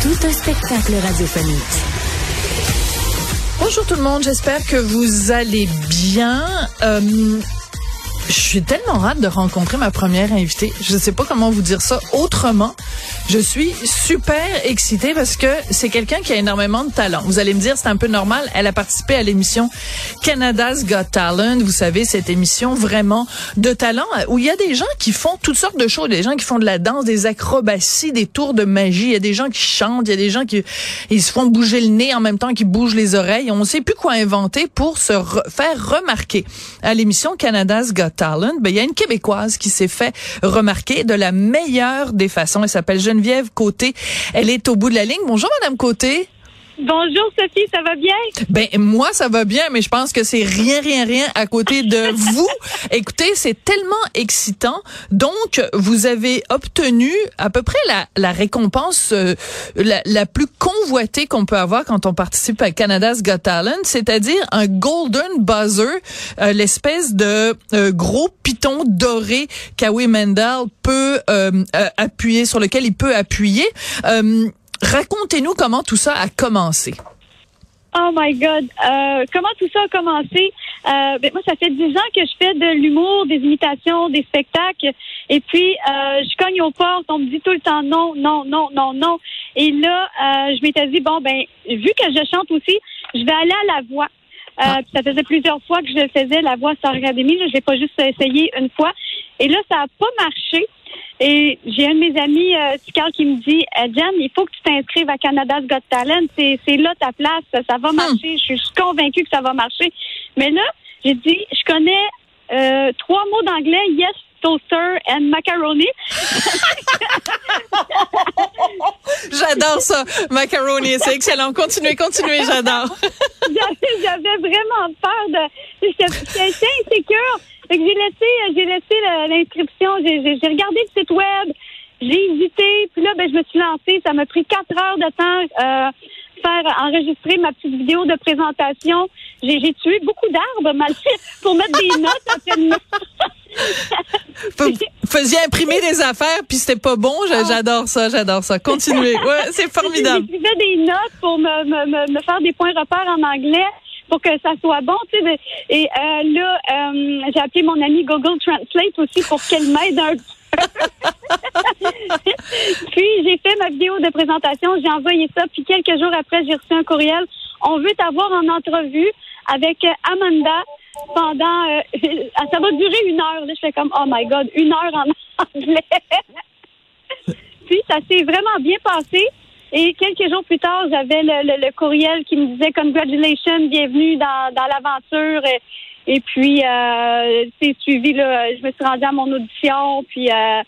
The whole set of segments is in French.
Tout un spectacle radiophonique. Bonjour tout le monde, j'espère que vous allez bien. Euh, je suis tellement hâte de rencontrer ma première invitée. Je ne sais pas comment vous dire ça autrement. Je suis super excitée parce que c'est quelqu'un qui a énormément de talent. Vous allez me dire, c'est un peu normal. Elle a participé à l'émission Canada's Got Talent. Vous savez, cette émission vraiment de talent où il y a des gens qui font toutes sortes de choses. Des gens qui font de la danse, des acrobaties, des tours de magie. Il y a des gens qui chantent. Il y a des gens qui ils se font bouger le nez en même temps qu'ils bougent les oreilles. On ne sait plus quoi inventer pour se faire remarquer à l'émission Canada's Got Talent, ben, il y a une Québécoise qui s'est fait remarquer de la meilleure des façons. Elle s'appelle Geneviève Côté. Elle est au bout de la ligne. Bonjour, Madame Côté. Bonjour Sophie, ça va bien? Ben moi ça va bien, mais je pense que c'est rien rien rien à côté de vous. Écoutez, c'est tellement excitant. Donc vous avez obtenu à peu près la, la récompense euh, la, la, plus convoitée qu'on peut avoir quand on participe à Canada's Got Talent, c'est-à-dire un golden buzzer, euh, l'espèce de euh, gros piton doré qu'Howie Mendel peut appuyer sur lequel il peut appuyer. Racontez-nous comment tout ça a commencé. Oh my God. Euh, comment tout ça a commencé? Euh, ben moi, ça fait dix ans que je fais de l'humour, des imitations, des spectacles. Et puis, euh, je cogne aux portes. On me dit tout le temps non, non, non, non, non. Et là, je m'étais dit, bon, ben, vu que je chante aussi, je vais aller à la voix. Ah. Ça faisait plusieurs fois que je faisais la voix sur Académie. Je l'ai pas juste essayé une fois. Et là, ça a pas marché. Et j'ai un de mes amis, euh, qui me dit eh, Jen, il faut que tu t'inscrives à Canada's Got Talent. C'est là ta place. Ça va hmm. marcher. Je suis convaincue que ça va marcher. Mais là, j'ai dit je connais euh, trois mots d'anglais yes, toaster and macaroni. j'adore ça, macaroni, c'est excellent. Continuez, continuez, j'adore. J'avais vraiment peur de. J'étais insécure. Fait que j'ai laissé, j'ai laissé l'inscription, j'ai regardé le site web, j'ai hésité, puis là, ben, je me suis lancée. Ça m'a pris quatre heures de temps euh, faire enregistrer ma petite vidéo de présentation. J'ai tué beaucoup d'arbres mal pour mettre des notes après une Faisiez imprimer des affaires puis c'était pas bon. Ah. J'adore ça, j'adore ça. Continuez. Ouais, c'est formidable. J'écrivais des notes pour me, me, me, faire des points repères en anglais pour que ça soit bon. Tu sais, et euh, là, euh, j'ai appelé mon ami Google Translate aussi pour qu'elle m'aide un peu. puis j'ai fait ma vidéo de présentation, j'ai envoyé ça, puis quelques jours après, j'ai reçu un courriel. On veut t'avoir en entrevue avec Amanda pendant ça va durer une heure. Là, je fais comme Oh my God, une heure en anglais. puis ça s'est vraiment bien passé. Et quelques jours plus tard, j'avais le, courriel qui me disait Congratulations, bienvenue dans, dans l'aventure. Et, puis, euh, c'est suivi, là, je me suis rendue à mon audition, puis euh,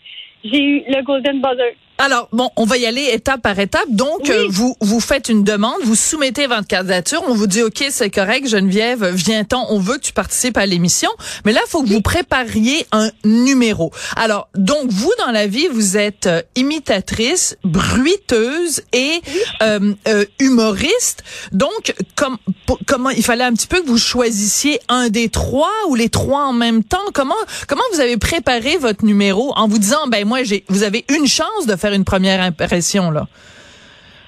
j'ai eu le Golden Buzzer. Alors, bon, on va y aller étape par étape. Donc, euh, vous vous faites une demande, vous soumettez votre candidature, on vous dit, OK, c'est correct, Geneviève, viens-t'en, on veut que tu participes à l'émission. Mais là, il faut que vous prépariez un numéro. Alors, donc, vous, dans la vie, vous êtes euh, imitatrice, bruiteuse et euh, humoriste. Donc, comme, comment, il fallait un petit peu que vous choisissiez un des trois ou les trois en même temps. Comment, comment vous avez préparé votre numéro en vous disant, ben, moi, j'ai, vous avez une chance de faire une première impression, là?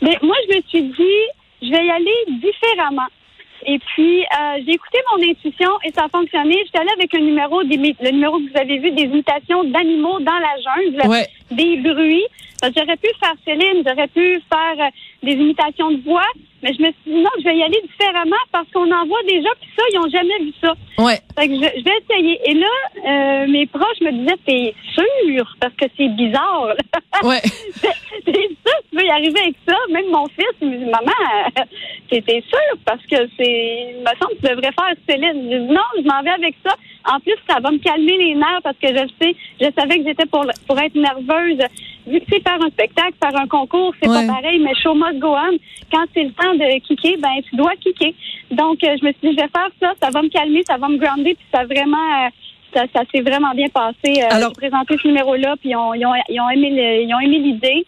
Mais moi, je me suis dit, je vais y aller différemment. Et puis, euh, j'ai écouté mon intuition et ça a fonctionné. J'étais allée avec un numéro, le numéro que vous avez vu, des imitations d'animaux dans la jungle, des bruits. J'aurais pu faire Céline, j'aurais pu faire euh, des imitations de voix, mais je me suis dit non, je vais y aller différemment parce qu'on en voit déjà, puis ça, ils n'ont jamais vu ça. Ouais. Fait que je, vais essayer. Et là, euh, mes proches me disaient, t'es sûr? Parce que c'est bizarre. Ouais. t'es sûr y arriver avec ça? Même mon fils, il me dit, maman, t'es sûr? Parce que c'est, il me semble que tu devrais faire Céline. Je dis, non, je m'en vais avec ça. En plus, ça va me calmer les nerfs parce que je sais, je savais que j'étais pour pour être nerveuse. Vu que c'est faire un spectacle, faire un concours, c'est Ouais. pas pareil, mais show must go on. Quand c'est le temps de kicker, ben tu dois kicker. Donc, euh, je me suis dit, je vais faire ça, ça va me calmer, ça va me grounder, puis ça vraiment, euh, ça, ça s'est vraiment bien passé. Euh, Alors- j'ai présenté ce numéro-là, puis ils ont, ils ont, ils ont aimé l'idée.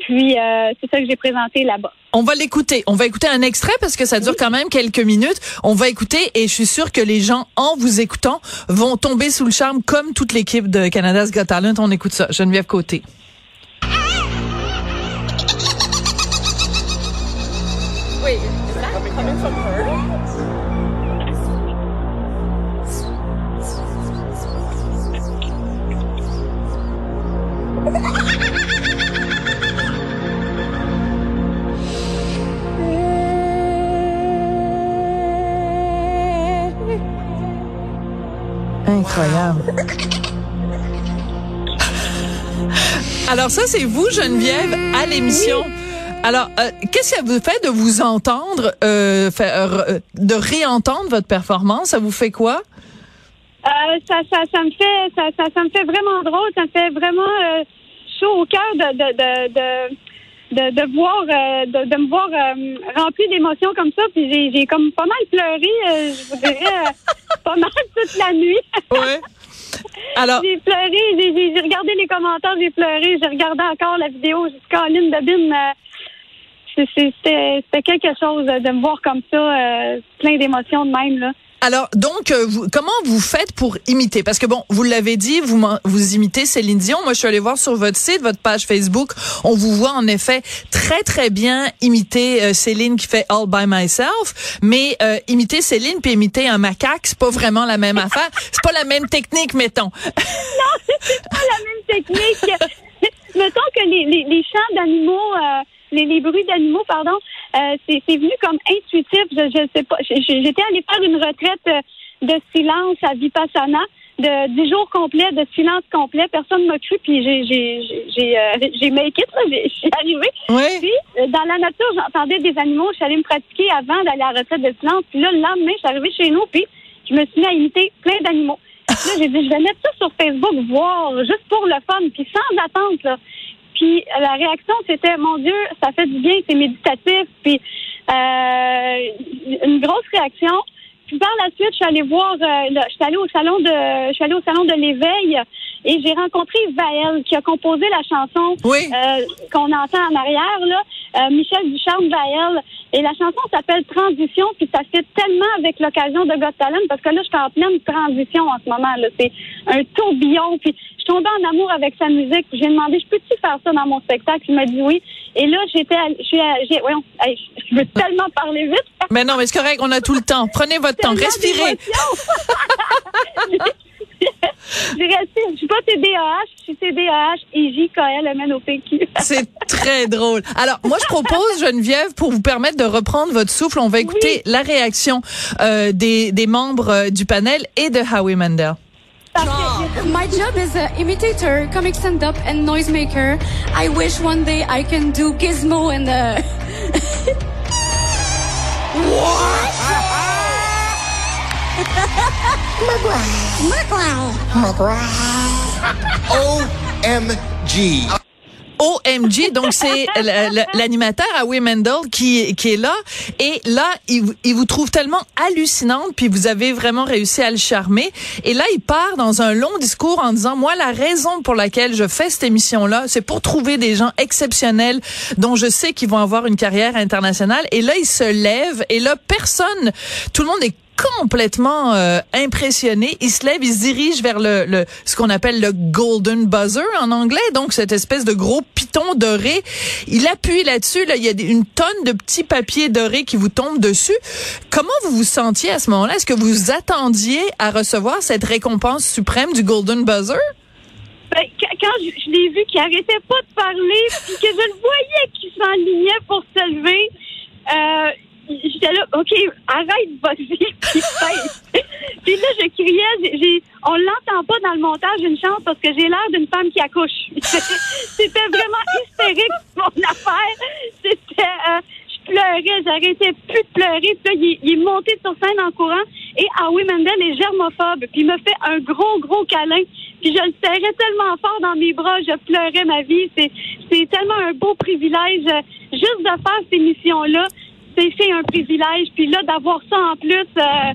Puis euh, c'est ça que j'ai présenté là-bas. On va l'écouter. On va écouter un extrait parce que ça dure quand même quelques minutes. On va écouter et je suis sûre que les gens, en vous écoutant, vont tomber sous le charme comme toute l'équipe de Canada's Got Talent. On écoute ça. Geneviève Côté. Incroyable. Alors ça, c'est vous, Geneviève, à l'émission. Alors, euh, qu'est-ce que ça vous fait de vous entendre, euh, faire, euh, de réentendre votre performance? Ça vous fait quoi? Euh, ça, ça, ça me fait, ça, ça, ça me fait vraiment drôle. Ça me fait vraiment euh, chaud au cœur de, de, de, de, de, de voir, euh, de, de me voir euh, rempli d'émotions comme ça. Puis j'ai, j'ai comme pas mal pleuré, euh, je vous dirais, euh, pas mal toute la nuit. Ouais. Alors, J'ai pleuré, j'ai, j'ai, j'ai regardé les commentaires, j'ai pleuré, j'ai regardé encore la vidéo jusqu'à Lynn c'est- c'était, c'était quelque chose de me voir comme ça, plein d'émotions de même là. Alors donc, euh, vous, comment vous faites pour imiter? Parce que bon, vous l'avez dit, vous, vous imitez Céline Dion. Moi, je suis allée voir sur votre site, votre page Facebook. On vous voit en effet très, très bien imiter euh, Céline qui fait All By Myself. Mais euh, imiter Céline puis imiter un macaque, c'est pas vraiment la même affaire. C'est pas la même technique, mettons. pas la même technique. Mettons que les, les, les chants d'animaux, euh, les, les bruits d'animaux, pardon, euh, c'est venu comme intuitif. Je, je sais pas. J'étais allée faire une retraite euh, de silence à Vipassana de 10 jours complets de silence complet. Personne m'a cru, puis j'ai j'ai j'ai j'ai euh, j'ai make it, Je suis arrivée. Oui. Puis, euh, dans la nature, j'entendais des animaux. Je suis allée me pratiquer avant d'aller à la retraite de silence. Puis là, le lendemain, je suis arrivée chez nous, puis je me suis mis à imiter plein d'animaux. Puis Là, j'ai dit, je vais mettre ça sur Facebook, voir, juste pour le fun, puis sans attente, là. Puis la réaction, c'était, mon Dieu, ça fait du bien, c'est méditatif, puis euh, une grosse réaction. Puis par la suite, je suis allée voir, euh, je suis allée au salon de, je suis allée au salon de l'éveil et j'ai rencontré Vaël qui a composé la chanson Oui. euh, qu'on entend en arrière là, euh, Michel Ducharme Vaël. Et la chanson s'appelle Transition, puis ça fait tellement avec l'occasion de Got Talent parce que là, je suis en pleine transition en ce moment. là. C'est un tourbillon, puis je suis tombée en amour avec sa musique. J'ai demandé, je peux-tu faire ça dans mon spectacle? Il m'a dit oui. Et là, j'étais, je suis, j'ai, je veux tellement parler vite. Mais non, mais c'est correct, on a tout le temps. Prenez votre temps, respirez. d'émotions. J'ai resté, je suis pas TDAH, je suis TDAH et. C'est très drôle. Alors, moi, je propose, Geneviève, pour vous permettre de reprendre votre souffle, on va écouter la réaction euh, des, des membres euh, du panel et de Howie Mandel. My job is an imitator, comic stand-up, and noisemaker. I wish one day I can do Gizmo and uh, OMG. OMG, donc c'est l'animateur Howie Mandel qui, qui est là. Et là, il, il vous trouve tellement hallucinante, puis vous avez vraiment réussi à le charmer. Et là, il part dans un long discours en disant, moi, la raison pour laquelle je fais cette émission-là, c'est pour trouver des gens exceptionnels dont je sais qu'ils vont avoir une carrière internationale. Et là, il se lève, et là, personne, tout le monde est complètement euh, impressionné. Il se lève, il se dirige vers le, le ce qu'on appelle le golden buzzer en anglais, donc cette espèce de gros piton doré. Il appuie là-dessus, là, il y a une tonne de petits papiers dorés qui vous tombent dessus. Comment vous vous sentiez à ce moment-là? Est-ce que vous attendiez à recevoir cette récompense suprême du golden buzzer? Ben, quand je, l'ai vu qu'il arrêtait pas de parler, que je le voyais qu'il s'enlignait pour se lever, euh, j'étais là, OK, arrête, puis fais. Puis là, je criais, j'ai, on l'entend pas dans le montage, une chance, parce que j'ai l'air d'une femme qui accouche. C'était vraiment hystérique, mon affaire. C'était, euh, je pleurais, j'arrêtais plus de pleurer. Puis là, il, est monté sur scène en courant et Howie Mandel est germophobe. Puis il me fait un gros, gros câlin. Puis je le serrais tellement fort dans mes bras, je pleurais ma vie. C'est, c'est tellement un beau privilège. Juste de faire ces missions-là, c'est, un privilège. Puis là, d'avoir ça en plus, euh,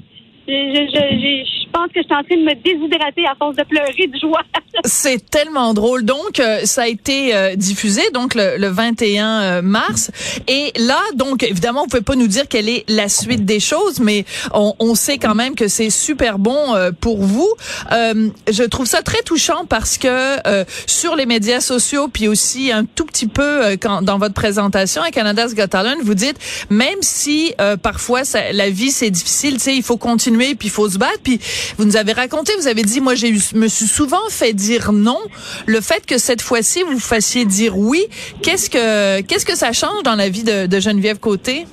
je, je, je, je pense que je suis en train de me déshydrater à force de pleurer de joie. C'est tellement drôle. Donc, euh, ça a été euh, diffusé donc le, le 21 euh, mars. Et là, donc, évidemment, vous pouvez pas nous dire quelle est la suite des choses, mais on, on sait quand même que c'est super bon euh, pour vous. je trouve ça très touchant parce que sur les médias sociaux, puis aussi un tout petit peu quand, dans votre présentation à Canada's Got Talent, vous dites, même si parfois ça, la vie c'est difficile, tu sais, il faut continuer, puis il faut se battre, puis vous nous avez raconté, vous avez dit, moi, j'ai me suis souvent fait dire non. Le fait que cette fois-ci, vous fassiez dire oui, qu'est-ce que, qu'est-ce que ça change dans la vie de, de Geneviève Côté?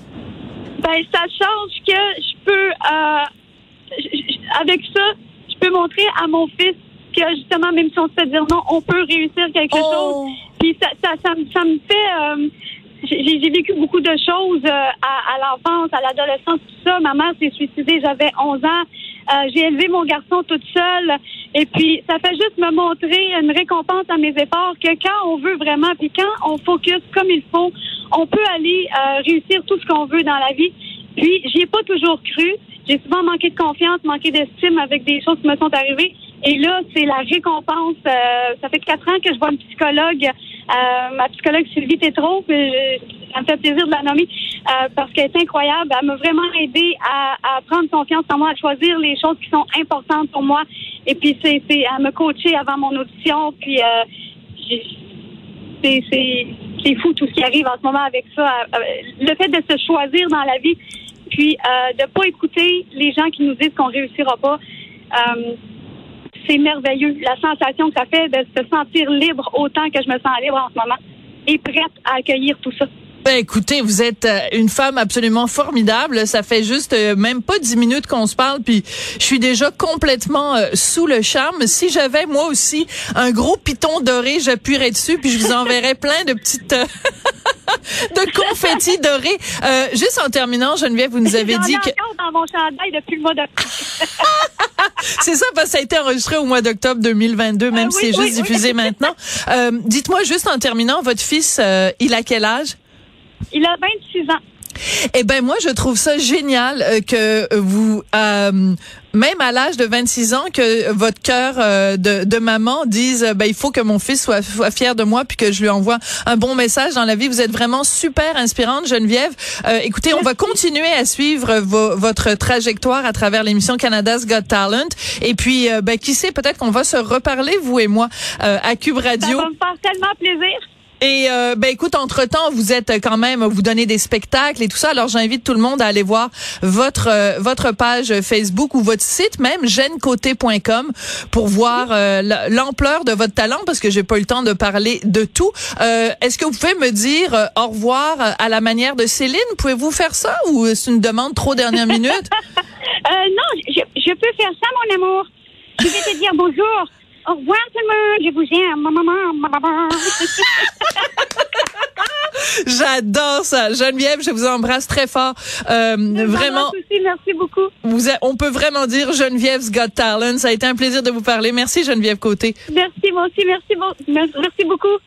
Ben, ça change que je peux, euh, avec ça, je peux montrer à mon fils que justement, même si on se fait dire non, on peut réussir quelque Oh. chose. Puis ça, ça, ça, me- ça me fait. euh, j'ai vécu beaucoup de choses euh, à, à l'enfance, à l'adolescence, tout ça. Ma mère s'est suicidée, j'avais 11 ans. Euh, j'ai élevé mon garçon toute seule. Et puis, ça fait juste me montrer une récompense à mes efforts que quand on veut vraiment, puis quand on focus comme il faut, on peut aller euh, réussir tout ce qu'on veut dans la vie. Puis, j'y ai pas toujours cru. J'ai souvent manqué de confiance, manqué d'estime avec des choses qui me sont arrivées. Et là, c'est la récompense. Euh, ça fait quatre ans que je vois une psychologue, euh, ma psychologue Sylvie Tétrault, je- ça me fait plaisir de la nommer euh, parce qu'elle est incroyable. Elle m'a vraiment aidé à, prendre confiance en moi, à choisir les choses qui sont importantes pour moi. Et puis, c'est, à me coacher avant mon audition. Puis, euh, c'est, fou tout ce qui arrive en ce moment avec ça. Euh, le fait de se choisir dans la vie, puis de pas écouter les gens qui nous disent qu'on réussira pas. C'est merveilleux. La sensation que ça fait de se sentir libre autant que je me sens libre en ce moment et prête à accueillir tout ça. Ben, écoutez, vous êtes euh, une femme absolument formidable. Ça fait juste euh, même pas dix minutes qu'on se parle, puis je suis déjà complètement euh, sous le charme. Si j'avais moi aussi un gros piton doré, j'appuierais dessus, puis je vous enverrais plein de petites euh, de confettis dorés. Euh, juste en terminant, Geneviève, vous nous avez dit que dans mon chandail depuis le mois d'octobre. c'est ça parce que ça a été enregistré au mois d'octobre 2022, même Ah si c'est oui, juste oui. diffusé maintenant. Euh, Dites-moi juste en terminant, votre fils, euh, il a quel âge? Il a 26 ans. Eh ben moi je trouve ça génial euh, que vous euh, même à l'âge de 26 ans que votre cœur euh, de, de maman dise euh, ben il faut que mon fils soit, soit fier de moi puis que je lui envoie un bon message dans la vie. Vous êtes vraiment super inspirante Geneviève. Euh, écoutez, on va continuer à suivre vo- votre trajectoire à travers l'émission Canada's Got Talent et puis ben qui sait peut-être qu'on va se reparler vous et moi euh, à Cube Ça Radio. va me faire tellement plaisir. Et euh, ben écoute, entre temps, vous êtes quand même, vous donnez des spectacles et tout ça. Alors j'invite tout le monde à aller voir votre euh, votre page Facebook ou votre site même gencoté.com pour voir euh, la- l'ampleur de votre talent parce que j'ai pas eu le temps de parler de tout. Euh, Est-ce que vous pouvez me dire au revoir à la manière de Céline? Pouvez-vous faire ça ou c'est une demande trop dernière minute? Non, je peux faire ça, mon amour. Je vais te dire bonjour. Au revoir tout le monde. Je vous aime. Ma maman, ma maman. J'adore ça, Geneviève. Je vous embrasse très fort. Euh, vraiment. Aussi, merci beaucoup. Vous on peut vraiment dire Geneviève's Got Talent. Ça a été un plaisir de vous parler. Merci Geneviève Côté. Merci, moi aussi. Merci, merci beaucoup.